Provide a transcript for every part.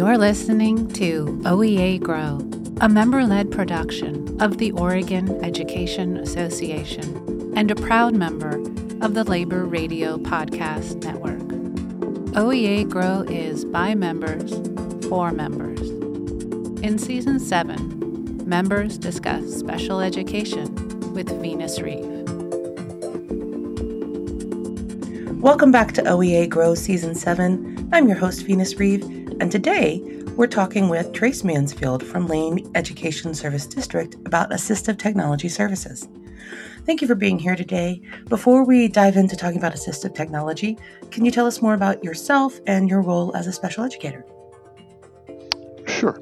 You're listening to OEA Grow, a member led production of the Oregon Education Association and a proud member of the Labor Radio Podcast Network. OEA Grow is by members for members. In Season 7, members discuss special education with Venus Reeve. Welcome back to OEA Grow Season 7. I'm your host, Venus Reeve, and today we're talking with Trace Mansfield from Lane Education Service District about assistive technology services. Thank you for being here today. Before we dive into talking about assistive technology, can you tell us more about yourself and your role as a special educator? Sure.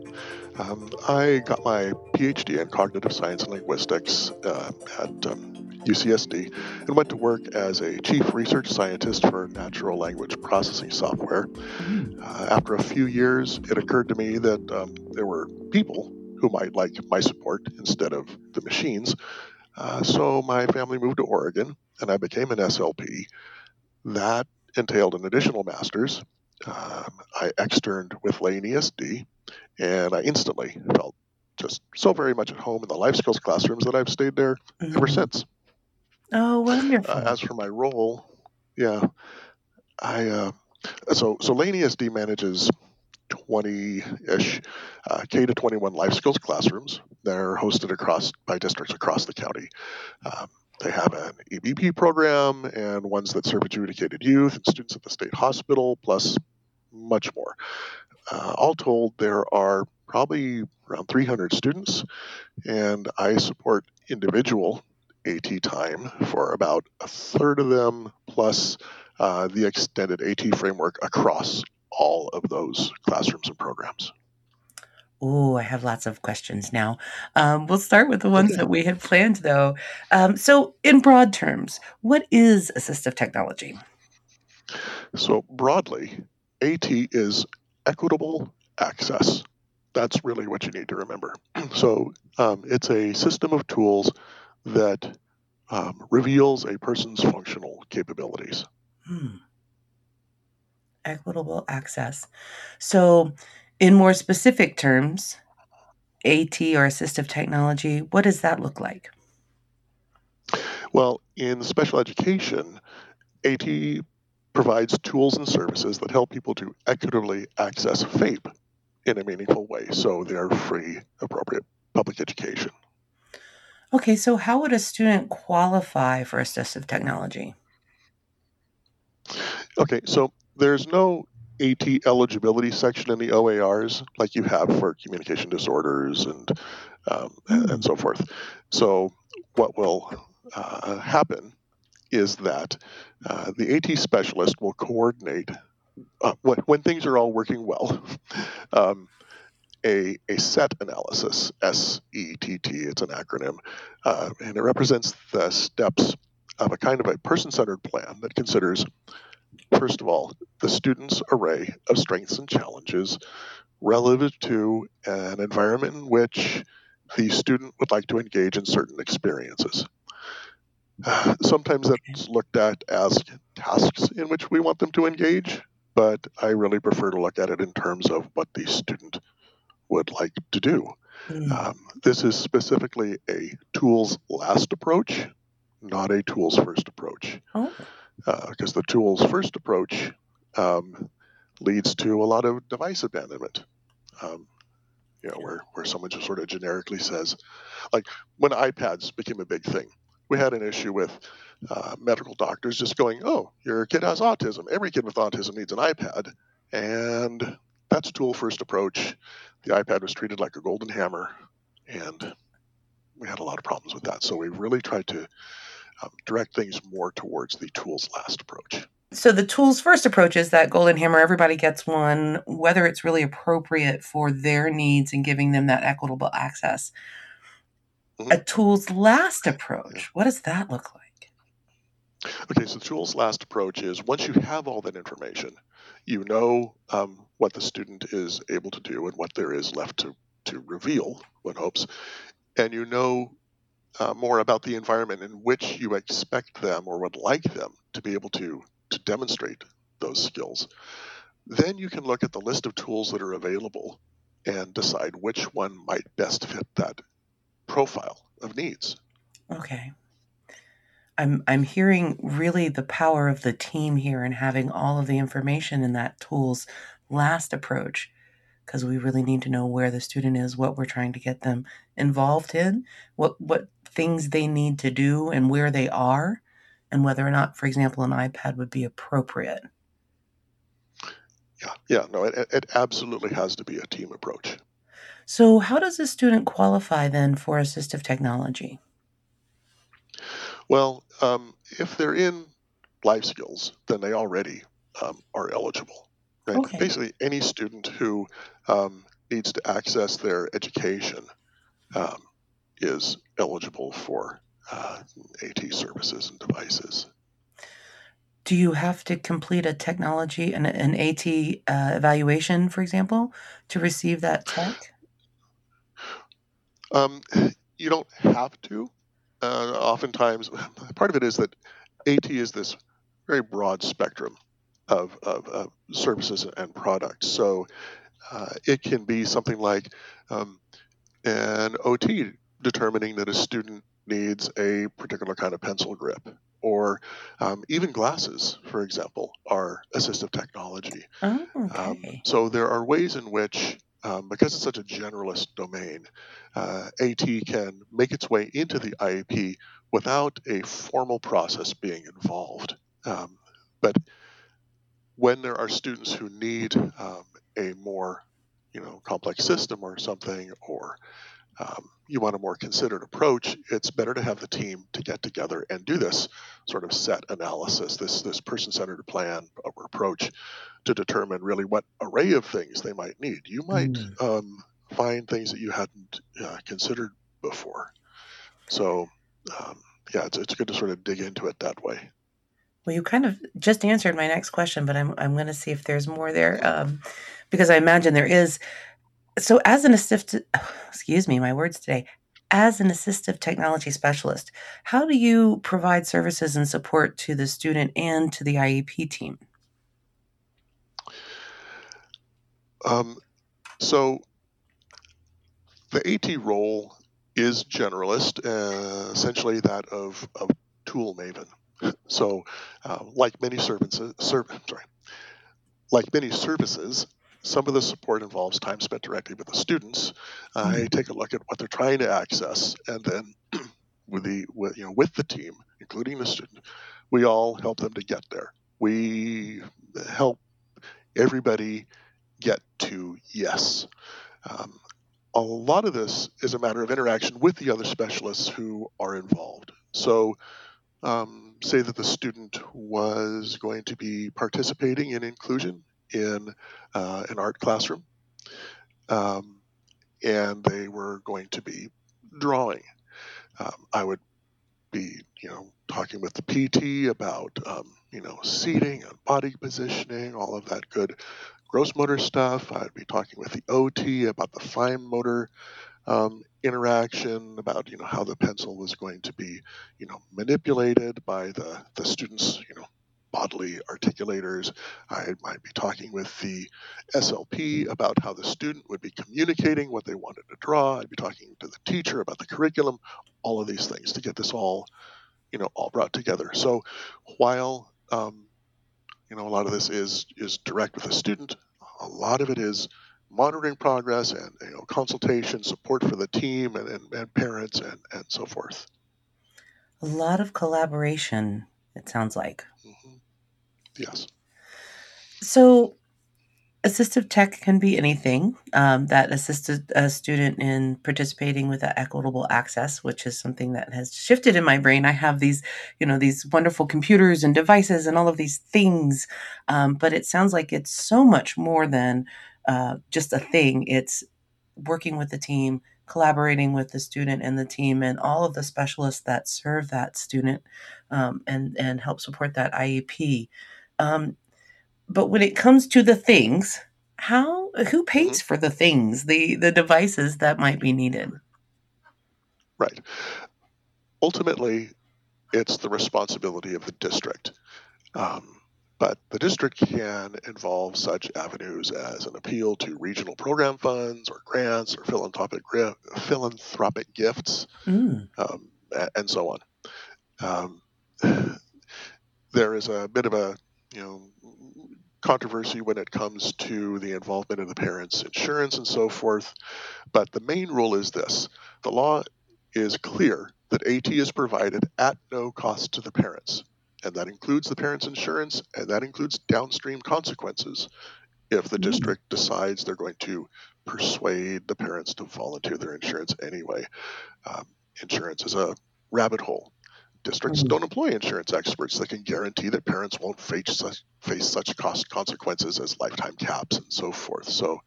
Um, I got my PhD in cognitive science and linguistics uh, at um, UCSD and went to work as a chief research scientist for natural language processing software. Mm. Uh, after a few years, it occurred to me that um, there were people who might like my support instead of the machines. Uh, so my family moved to Oregon and I became an SLP. That entailed an additional master's. Um, I externed with Lane ESD and I instantly felt just so very much at home in the life skills classrooms that I've stayed there mm-hmm. ever since. Oh, wonderful. Uh, as for my role, yeah, I uh, so so Lane ESD manages 20-ish uh, K to 21 life skills classrooms. They're hosted across by districts across the county. Um, they have an EBP program and ones that serve adjudicated youth and students at the state hospital, plus much more. Uh, all told, there are probably around 300 students, and I support individual AT time for about a third of them, plus uh, the extended AT framework across all of those classrooms and programs. Oh, I have lots of questions now. Um, we'll start with the ones okay. that we had planned, though. Um, so, in broad terms, what is assistive technology? So, broadly, AT is equitable access. That's really what you need to remember. So, um, it's a system of tools that um, reveals a person's functional capabilities. Hmm. Equitable access. So, in more specific terms, AT or assistive technology, what does that look like? Well, in special education, AT provides tools and services that help people to equitably access FAPE in a meaningful way so they're free, appropriate public education. Okay, so how would a student qualify for assistive technology? Okay, so there's no AT eligibility section in the OARs like you have for communication disorders and um, and so forth. So what will uh, happen is that uh, the AT specialist will coordinate uh, when, when, things are all working well. Um, a, a SETT analysis, S E T T, it's an acronym, uh, and it represents the steps of a kind of a person centered plan that considers, first of all, the student's array of strengths and challenges relative to an environment in which the student would like to engage in certain experiences. Uh, sometimes that's looked at as tasks in which we want them to engage, but I really prefer to look at it in terms of what the student would like to do. Mm. Um, this is specifically a tools last approach, not a tools first approach. Oh. Because uh, the tools first approach um, leads to a lot of device abandonment. Um, you know, where, where someone just sort of generically says, like when iPads became a big thing, we had an issue with uh, medical doctors just going, oh, your kid has autism. Every kid with autism needs an iPad. And that's a tool first approach the iPad was treated like a golden hammer, and we had a lot of problems with that. So we really tried to um, direct things more towards the tools last approach. So the tools first approach is that golden hammer, everybody gets one, whether it's really appropriate for their needs and giving them that equitable access. Mm-hmm. A tools last approach, what does that look like? Okay, so the tools last approach is once you have all that information, you know um, what the student is able to do and what there is left to, to reveal, one hopes, and you know uh, more about the environment in which you expect them or would like them to be able to, to demonstrate those skills. then you can look at the list of tools that are available and decide which one might best fit that profile of needs. Okay. I'm I'm hearing really the power of the team here and having all of the information in that tool's last approach because we really need to know where the student is, what we're trying to get them involved in, what what things they need to do and where they are and whether or not for example an iPad would be appropriate. Yeah, yeah, no, it, it absolutely has to be a team approach. So, how does a student qualify then for assistive technology? Well, um, if they're in life skills, then they already um, are eligible. Right? Okay. Basically, any student who um, needs to access their education um, is eligible for uh, AT services and devices. Do you have to complete a technology and an AT uh, evaluation, for example, to receive that tech? Um, you don't have to. Uh, oftentimes, part of it is that AT is this very broad spectrum of, of, of services and products. So uh, it can be something like um, an OT determining that a student needs a particular kind of pencil grip, or um, even glasses, for example, are assistive technology. Oh, Um, okay. so there are ways in which, um, because it's such a generalist domain, uh, AT can make its way into the IEP without a formal process being involved. Um, but when there are students who need um, a more, you know, complex system or something, or um, you want a more considered approach, it's better to have the team to get together and do this sort of SETT analysis, this this person-centered plan or approach to determine really what array of things they might need. You might Mm. um, find things that you hadn't uh, considered before. So, um, yeah, it's, it's good to sort of dig into it that way. Well, you kind of just answered my next question, but I'm I'm going to see if there's more there, um, because I imagine there is. So, as an assistive, excuse me, my words today. As an assistive technology specialist, how do you provide services and support to the student and to the IEP team? Um, so, the AT role is generalist, uh, essentially that of, a tool maven. So, uh, like many services, serv- sorry, like many services, some of the support involves time spent directly with the students. I Mhm. take a look at what they're trying to access, and then with the with, you know with the team, including the student, we all help them to get there. We help everybody get to yes. Um, a lot of this is a matter of interaction with the other specialists who are involved. So, um, say that the student was going to be participating in inclusion in uh, an art classroom, um, and they were going to be drawing. Um, I would be, you know, talking with the PT about, um, you know, seating and body positioning, all of that good gross motor stuff. I'd be talking with the OT about the fine motor um, interaction, about you know how the pencil was going to be, you know, manipulated by the the students, you know, bodily articulators. I might be talking with the SLP about how the student would be communicating what they wanted to draw. I'd be talking to the teacher about the curriculum, all of these things to get this all, you know, all brought together. So while um, you know a lot of this is is direct with the student, a lot of it is monitoring progress and you know consultation, support for the team and, and, and parents and, and so forth. A lot of collaboration. It sounds like. hmm Yes. So, assistive tech can be anything um, that assisted a student in participating with equitable access, which is something that has shifted in my brain. I have these, you know, these wonderful computers and devices and all of these things, um, but it sounds like it's so much more than uh, just a thing. It's working with the team, collaborating with the student and the team, and all of the specialists that serve that student um, and and help support that IEP. Um, but when it comes to the things, how who pays for the things, the the devices that might be needed? Right. Ultimately, it's the responsibility of the district. Um, But the district can involve such avenues as an appeal to regional program funds or grants or philanthropic, philanthropic gifts mm. um, and so on. Um, there is a bit of a you know controversy when it comes to the involvement of the parents' insurance and so forth. But the main rule is this the law is clear that AT is provided at no cost to the parents. And that includes the parents' insurance, and that includes downstream consequences if the district decides they're going to persuade the parents to volunteer their insurance anyway. Um, insurance is a rabbit hole. Districts mm-hmm. don't employ insurance experts that can guarantee that parents won't face such, face such cost consequences as lifetime caps and so forth. So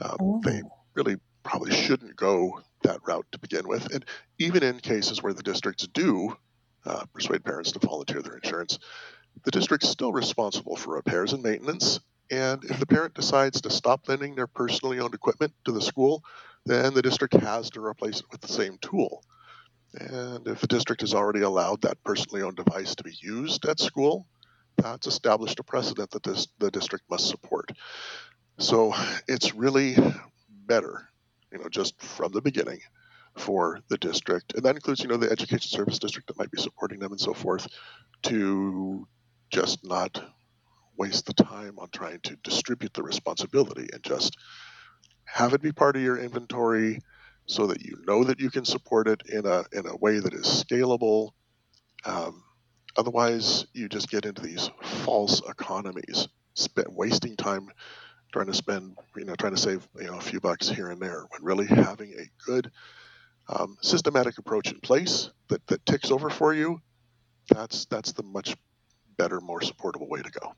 um, oh. they really probably shouldn't go that route to begin with. And even in cases where the districts do uh, persuade parents to volunteer their insurance, the district's still responsible for repairs and maintenance. And if the parent decides to stop lending their personally owned equipment to the school, then the district has to replace it with the same tool. And if the district has already allowed that personally owned device to be used at school, that's established a precedent that this, the district must support. So it's really better, you know, just from the beginning for the district, and that includes, you know, the education service district that might be supporting them and so forth, to just not waste the time on trying to distribute the responsibility and just have it be part of your inventory so that you know that you can support it in a in a way that is scalable. Um, otherwise, you just get into these false economies, spend, wasting time trying to spend, you know, trying to save you know a few bucks here and there, when really having a good um, systematic approach in place that that ticks over for you, that's that's the much better, more supportable way to go.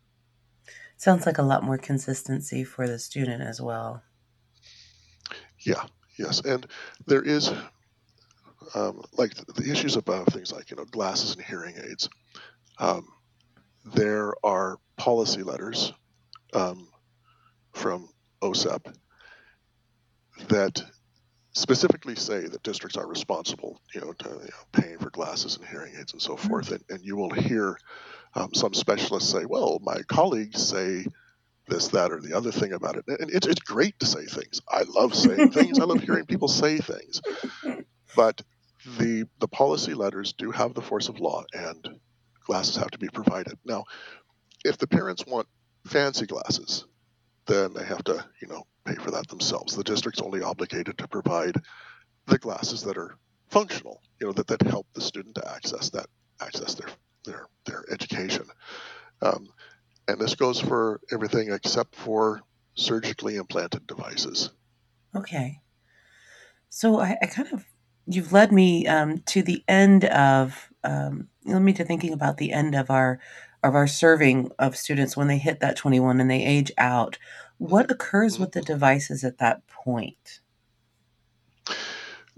Sounds like a lot more consistency for the student as well. Yeah, Yes, and there is um, like the issues about things like you know glasses and hearing aids. Um, there are policy letters um, from OSEP that specifically say that districts are responsible, you know, to you know, paying for glasses and hearing aids and so hmm. forth. And, and you will hear um, some specialists say, "Well, my colleagues say this, that, or the other thing about it. And it's, it's great to say things. I love saying things. I love hearing people say things. But the the policy letters do have the force of law, and glasses have to be provided. Now, if the parents want fancy glasses, then they have to, you know, pay for that themselves. The district's only obligated to provide the glasses that are functional, you know, that, that help the student to access that access their their their education. Um, and this goes for everything except for surgically implanted devices. Okay. So I, I kind of, you've led me um, to the end of, um, led me to thinking about the end of our, of our serving of students when they hit that 21 and they age out. What occurs with the mm-hmm. devices at that point?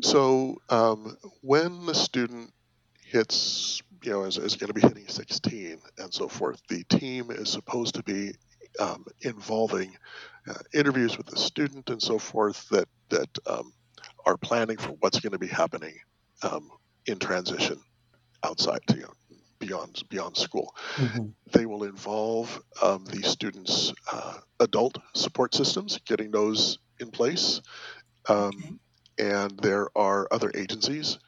So um, when the student hits you know, is, is going to be hitting 16 and so forth. The team is supposed to be um, involving uh, interviews with the student and so forth that that um, are planning for what's going to be happening um, in transition outside, to you know, beyond beyond school. Mm-hmm. They will involve um, the students' uh, adult support systems, getting those in place, um, okay. and there are other agencies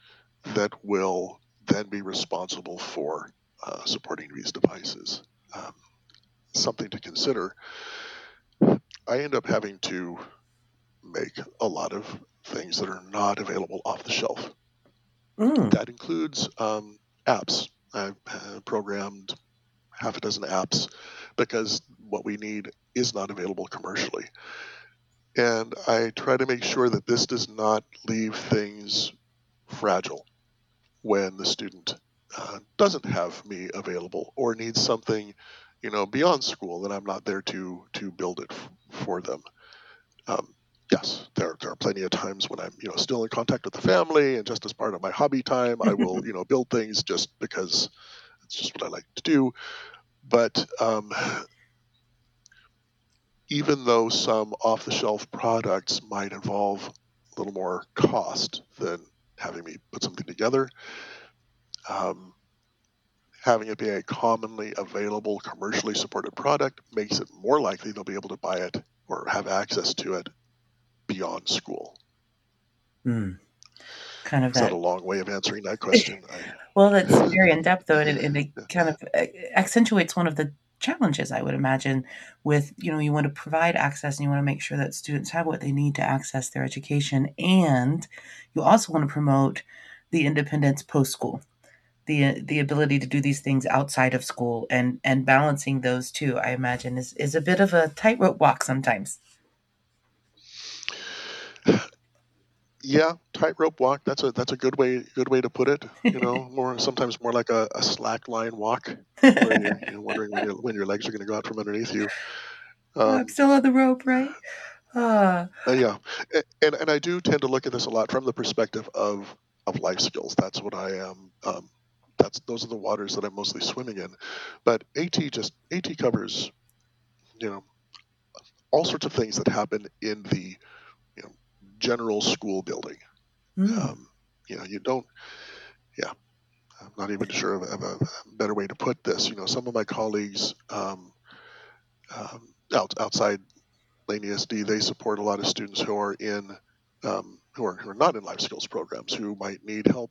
that will then be responsible for uh, supporting these devices. Um, something to consider. I end up having to make a lot of things that are not available off the shelf. Mm. That includes um, apps. I've uh, programmed half a dozen apps because what we need is not available commercially. And I try to make sure that this does not leave things fragile when the student uh, doesn't have me available or needs something, you know, beyond school that I'm not there to to build it f- for them. Um, yes, there, there are plenty of times when I'm, you know, still in contact with the family, and just as part of my hobby time, I will, you know, build things just because it's just what I like to do. But um, even though some off-the-shelf products might involve a little more cost than having me put something together. Um, having it be a commonly available, commercially supported product makes it more likely they'll be able to buy it or have access to it beyond school. Mm. Kind of Is that, that a long way of answering that question? well, that's very in depth, though, and it, it kind of uh, accentuates one of the challenges I would imagine with you know you want to provide access and you want to make sure that students have what they need to access their education and you also want to promote the independence post school the the ability to do these things outside of school and and balancing those two i imagine is is a bit of a tightrope walk sometimes yeah tightrope walk that's a that's a good way good way to put it you know more sometimes more like a, a slack line walk where you're, you're wondering when, when, your legs are going to go out from underneath you um, i'm still on the rope right uh. Uh, yeah and and i do tend to look at this a lot from the perspective of of life skills that's what i am um, that's those are the waters that I'm mostly swimming in. But AT just AT covers, you know, all sorts of things that happen in the general school building. Mm. Um, you know, you don't. Yeah, I'm not even sure of, of, a better way to put this. You know, some of my colleagues um, um, out, outside Lane ESD, they support a lot of students who are in um, who are who are not in life skills programs who might need help.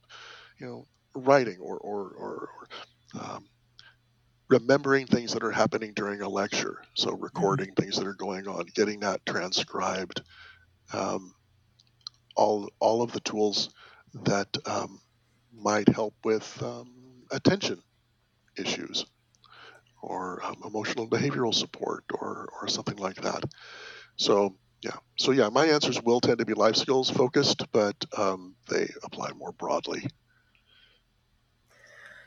You know, writing or, or, or, or um, remembering things that are happening during a lecture. So mm-hmm. recording things that are going on, getting that transcribed. Um, all all of the tools that um, might help with um, attention issues or um, emotional behavioral support or or something like that. So yeah, so yeah, my answers will tend to be life skills focused, but um, they apply more broadly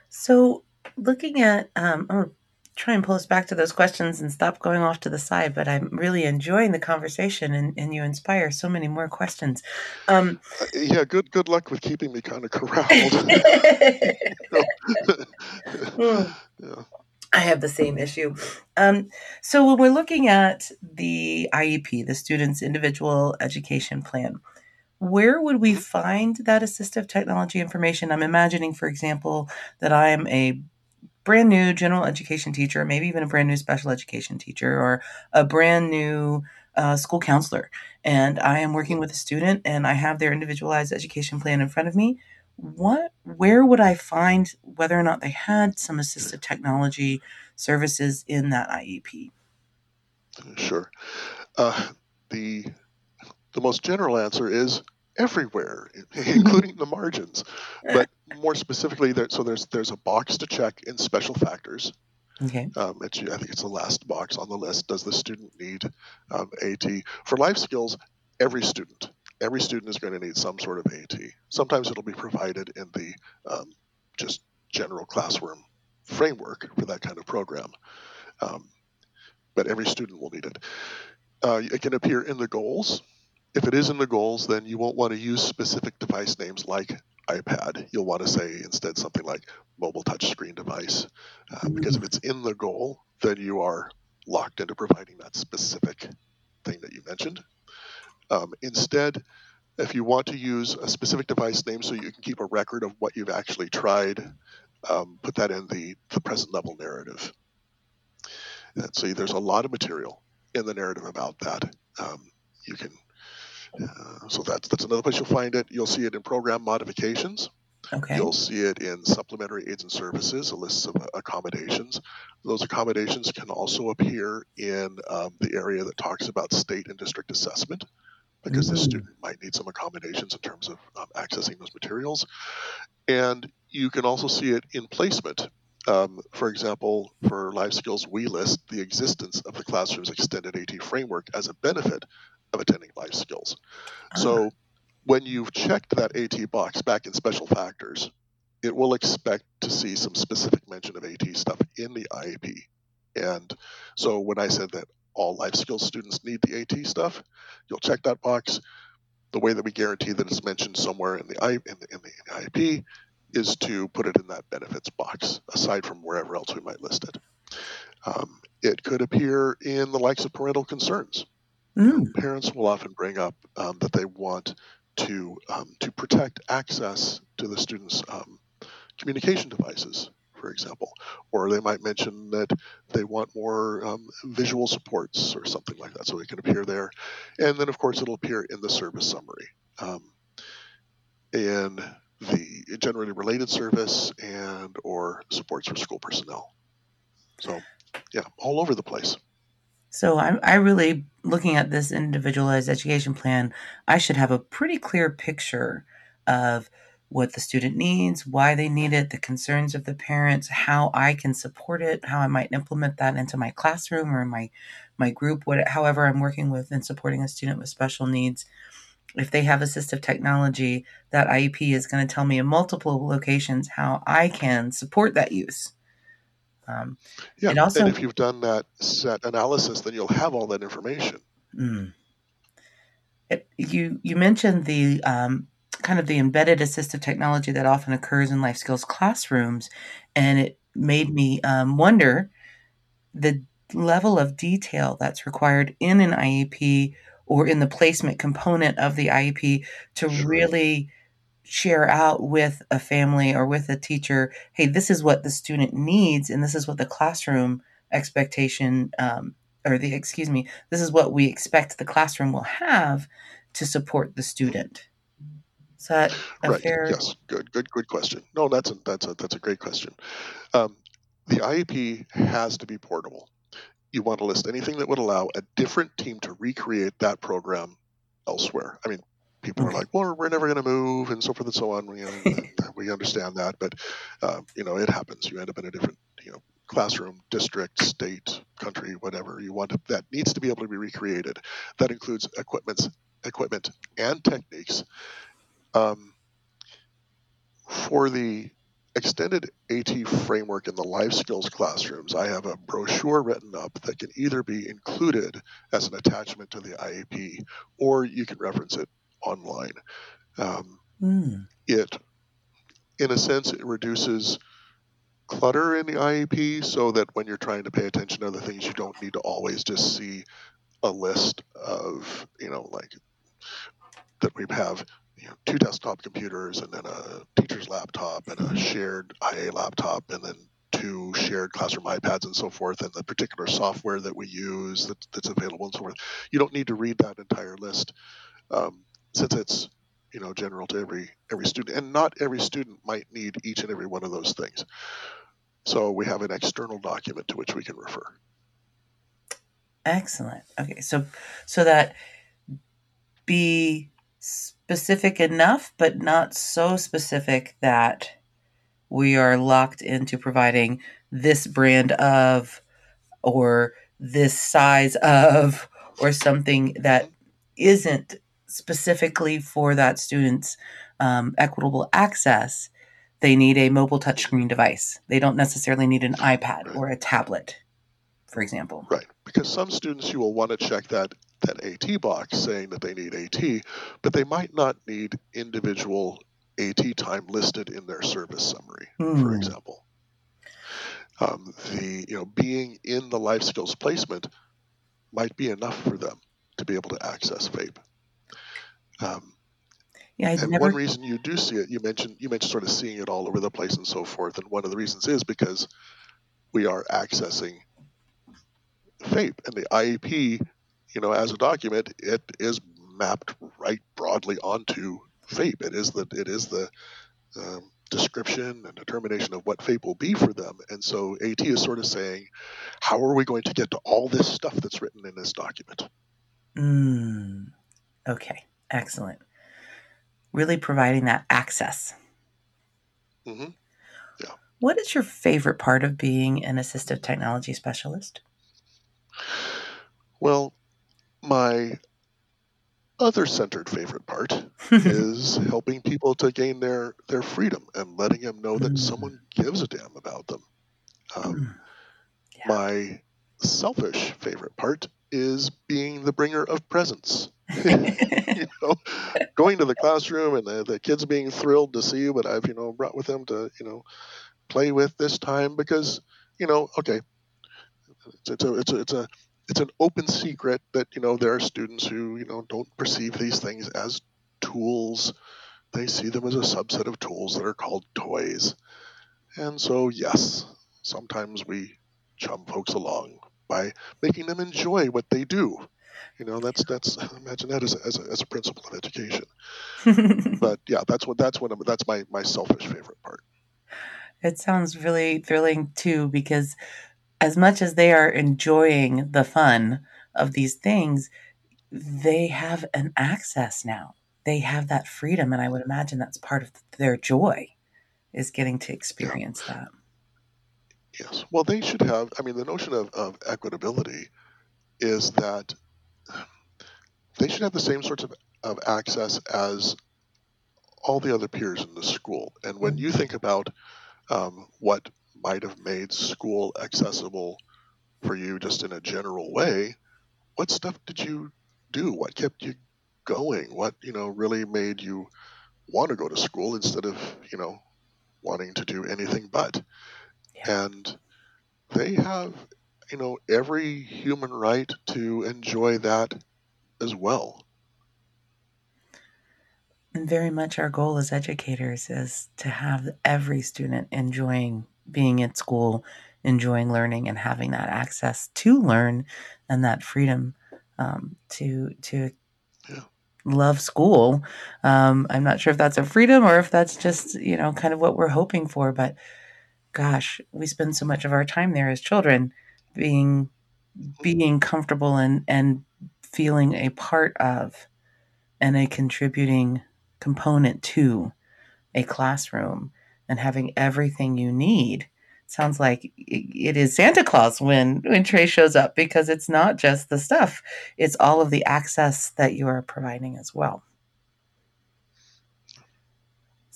so, looking at, um, I'm going to try and pull us back to those questions and stop going off to the side, but I'm really enjoying the conversation and, and you inspire so many more questions. Um, uh, yeah, good good luck with keeping me kind of corralled. yeah. I have the same issue. Um, so when we're looking at the IEP, the student's individual education plan, where would we find that assistive technology information? I'm imagining, for example, that I am a brand new general education teacher, maybe even a brand new special education teacher, or a brand new uh, school counselor, and I am working with a student and I have their individualized education plan in front of me. What, where would I find whether or not they had some assistive technology services in that IEP? Sure. Uh, the the most general answer is everywhere, including the margins. But more specifically, there, so there's there's a box to check in special factors. Okay. Um, I think it's the last box on the list. Does the student need um, AT for life skills? Every student, every student is going to need some sort of AT. Sometimes it'll be provided in the um, just general classroom framework for that kind of program, um, but every student will need it. Uh, it can appear in the goals if it is in the goals, then you won't want to use specific device names like iPad. You'll want to say instead something like mobile touchscreen device, uh, because if it's in the goal, then you are locked into providing that specific thing that you mentioned. Um, instead, if you want to use a specific device name so you can keep a record of what you've actually tried, um, put that in the, the present level narrative. And so there's a lot of material in the narrative about that. Um, you can uh, so that's that's another place you'll find it. You'll see it in program modifications. Okay. You'll see it in supplementary aids and services, a list of accommodations. Those accommodations can also appear in um, the area that talks about state and district assessment, because mm-hmm. the student might need some accommodations in terms of um, accessing those materials. And you can also see it in placement. Um, for example, for life skills, we list the existence of the classroom's extended AT framework as a benefit of attending life skills. Uh-huh. So when you've checked that AT box back in special factors, it will expect to see some specific mention of AT stuff in the IEP. And so when I said that all life skills students need the AT stuff, you'll check that box. The way that we guarantee that it's mentioned somewhere in the, I, in the, in the IEP is to put it in that benefits box, aside from wherever else we might list it. Um, it could appear in the likes of parental concerns. Mm. Parents will often bring up um, that they want to um, to protect access to the students' um, communication devices for example, or they might mention that they want more um, visual supports or something like that, so it can appear there, and then of course it'll appear in the service summary. Um, and the generally related service and or supports for school personnel. So, yeah, all over the place. So I, I really, looking at this individualized education plan, I should have a pretty clear picture of what the student needs, why they need it, the concerns of the parents, how I can support it, how I might implement that into my classroom or my my group, what, however I'm working with and supporting a student with special needs. If they have assistive technology, that IEP is going to tell me in multiple locations how I can support that use. Um, yeah, and, also, and if you've done that SETT analysis, then you'll have all that information. Mm. It, you you mentioned the um, kind of the embedded assistive technology that often occurs in life skills classrooms, and it made me um, wonder the level of detail that's required in an IEP or in the placement component of the IEP to sure. really share out with a family or with a teacher hey this is what the student needs and this is what the classroom expectation um, or the excuse me this is what we expect the classroom will have to support the student. Is that a right. fair yes. Good good good question. No that's a that's a that's a great question. Um, the iep has to be portable. You want to list anything that would allow a different team to recreate that program elsewhere. I mean people are like, well, we're never going to move, and so forth and so on. We understand that, but uh, you know, it happens. You end up in a different, you know, classroom, district, state, country, whatever you want to, that needs to be able to be recreated. That includes equipment, equipment and techniques. Um, for the extended AT framework in the life skills classrooms, I have a brochure written up that can either be included as an attachment to the IEP or you can reference it online. Um, mm. It, in a sense, it reduces clutter in the IEP so that when you're trying to pay attention to other things, you don't need to always just see a list of, you know, like that we have you know, two desktop computers and then a teacher's laptop and a shared IA laptop and then two shared classroom iPads and so forth and the particular software that we use that, that's available and so forth. You don't need to read that entire list. Um, since it's you know general to every every student and not every student might need each and every one of those things. So we have an external document to which we can refer. Excellent. Okay so so that be specific enough but not so specific that we are locked into providing this brand of or this size of or something that isn't specifically for that student's um, equitable access, they need a mobile touchscreen device. They don't necessarily need an iPad right. or a tablet, for example. Right, because some students you will want to check that that AT box saying that they need AT, but they might not need individual AT time listed in their service summary, mm. for hmm. example. Um, the you know being in the life skills placement might be enough for them to be able to access FAPE. Um, yeah, I'd and never... one reason you do see it, you mentioned you mentioned sort of seeing it all over the place and so forth, and one of the reasons is because we are accessing FAPE and the IEP, you know, as a document, it is mapped right broadly onto FAPE. It is the it is the um, description and determination of what FAPE will be for them, and so AT is sort of saying, how are we going to get to all this stuff that's written in this document? Mm, okay. Excellent. Really providing that access. Mm-hmm. Yeah. What is your favorite part of being an assistive technology specialist? Well, my other centered favorite part is helping people to gain their, their freedom and letting them know that mm. someone gives a damn about them. Um, mm. yeah. My selfish favorite part is being the bringer of presents. you know, going to the classroom and the, the kids being thrilled to see what I've, you know, brought with them to, you know, play with this time because, you know, okay, it's, it's a, it's a, it's a, it's an open secret that, you know, there are students who, you know, don't perceive these things as tools. They see them as a subset of tools that are called toys. And so, yes, sometimes we chum folks along by making them enjoy what they do. You know, that's that's imagine that as a, as a, as a principle of education. but yeah, that's what that's what I'm, that's my my selfish favorite part. It sounds really thrilling too, because as much as they are enjoying the fun of these things, they have an access now. They have that freedom, and I would imagine that's part of their joy is getting to experience yeah. that. Yes. Well, they should have. I mean, the notion of, of equitability is that they should have the same sorts of, of access as all the other peers in the school. And when you think about um, what might have made school accessible for you just in a general way, what stuff did you do? What kept you going? What, you know, really made you want to go to school instead of, you know, wanting to do anything but? Yeah. And they have, you know, every human right to enjoy that as well. And very much our goal as educators is to have every student enjoying being at school, enjoying learning, and having that access to learn and that freedom um, to to yeah. love school. Um, I'm not sure if that's a freedom or if that's just you know kind of what we're hoping for, but gosh, we spend so much of our time there as children being being comfortable and and feeling a part of and a contributing component to a classroom and having everything you need. Sounds like it is Santa Claus when when Trace shows up because it's not just the stuff it's all of the access that you are providing as well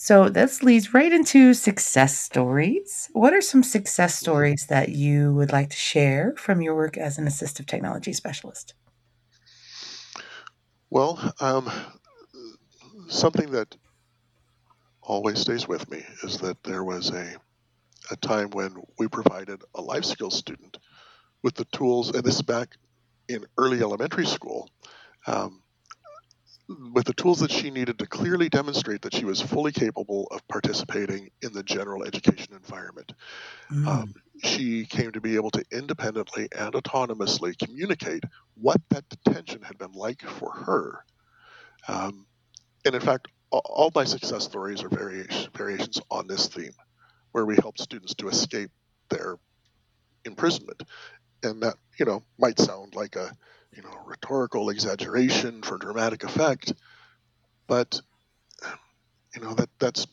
so this leads right into success stories. What are some success stories that you would like to share from your work as an assistive technology specialist? Well, um, something that always stays with me is that there was a, a time when we provided a life skills student with the tools, and this is back in early elementary school, um, with the tools that she needed to clearly demonstrate that she was fully capable of participating in the general education environment. Mm. Um, she came to be able to independently and autonomously communicate what that detention had been like for her. Um, and in fact, all, my success stories are variations, variations on this theme, where we help students to escape their imprisonment. And that, you know, might sound like a you know, rhetorical exaggeration for dramatic effect. But you know that that's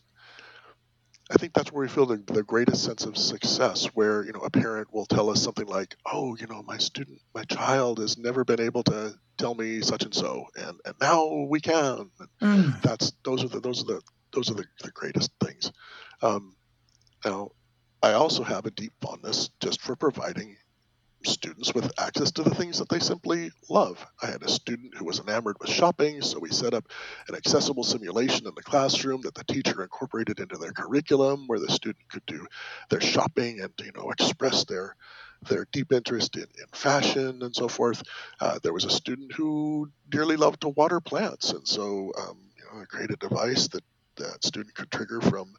I think that's where we feel the, the greatest sense of success, where you know a parent will tell us something like, "Oh, you know, my student, my child has never been able to tell me such and so, and and now we can." Mm. That's those are the those are the those are the, the greatest things. Um, now, I also have a deep fondness just for providing students with access to the things that they simply love. I had a student who was enamored with shopping, so we set up an accessible simulation in the classroom that the teacher incorporated into their curriculum where the student could do their shopping and you know express their their deep interest in, in fashion and so forth. Uh, there was a student who dearly loved to water plants, and so um, you know, I created a device that that student could trigger from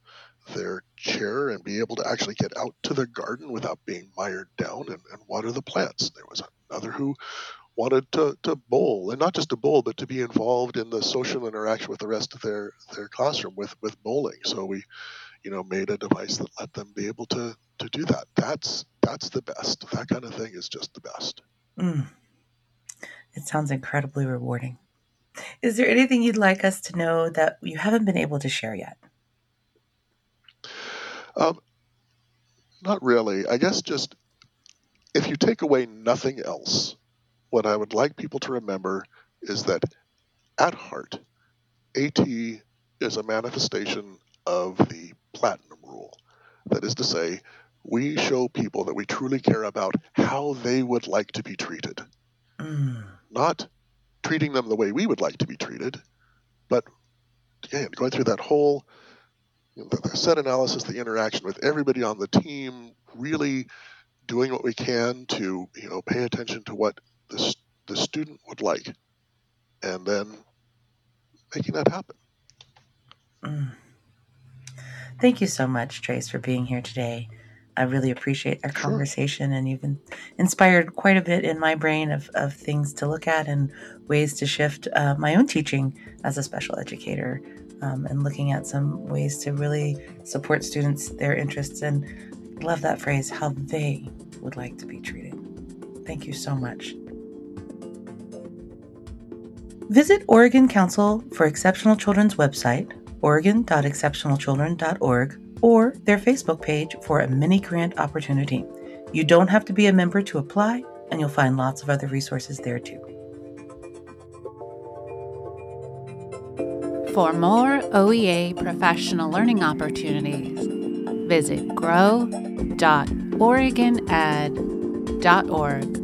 their chair and be able to actually get out to the garden without being mired down and, and water the plants. There was another who wanted to, to bowl and not just to bowl but to be involved in the social interaction with the rest of their, their classroom with, with bowling. So we you know made a device that let them be able to to do that. That's that's the best. That kind of thing is just the best. Mm. it sounds incredibly rewarding. Is there anything you'd like us to know that you haven't been able to share yet um, not really. I guess just if you take away nothing else, what I would like people to remember is that at heart, AT is a manifestation of the platinum rule. That is to say, we show people that we truly care about how they would like to be treated. Mm. Not treating them the way we would like to be treated, but again, going through that whole the SETT analysis, the interaction with everybody on the team, really doing what we can to you know pay attention to what the the student would like, and then making that happen. Mm. Thank you so much, Trace, for being here today. I really appreciate our Sure. conversation, and you've inspired quite a bit in my brain of, of things to look at and ways to shift uh, my own teaching as a special educator um, and looking at some ways to really support students, their interests, and love that phrase, how they would like to be treated. Thank you so much. Visit Oregon Council for Exceptional Children's website, oregon.exceptionalchildren.org, or their Facebook page for a mini grant opportunity. You don't have to be a member to apply, and you'll find lots of other resources there too. For more OEA professional learning opportunities, visit grow.oregoned.org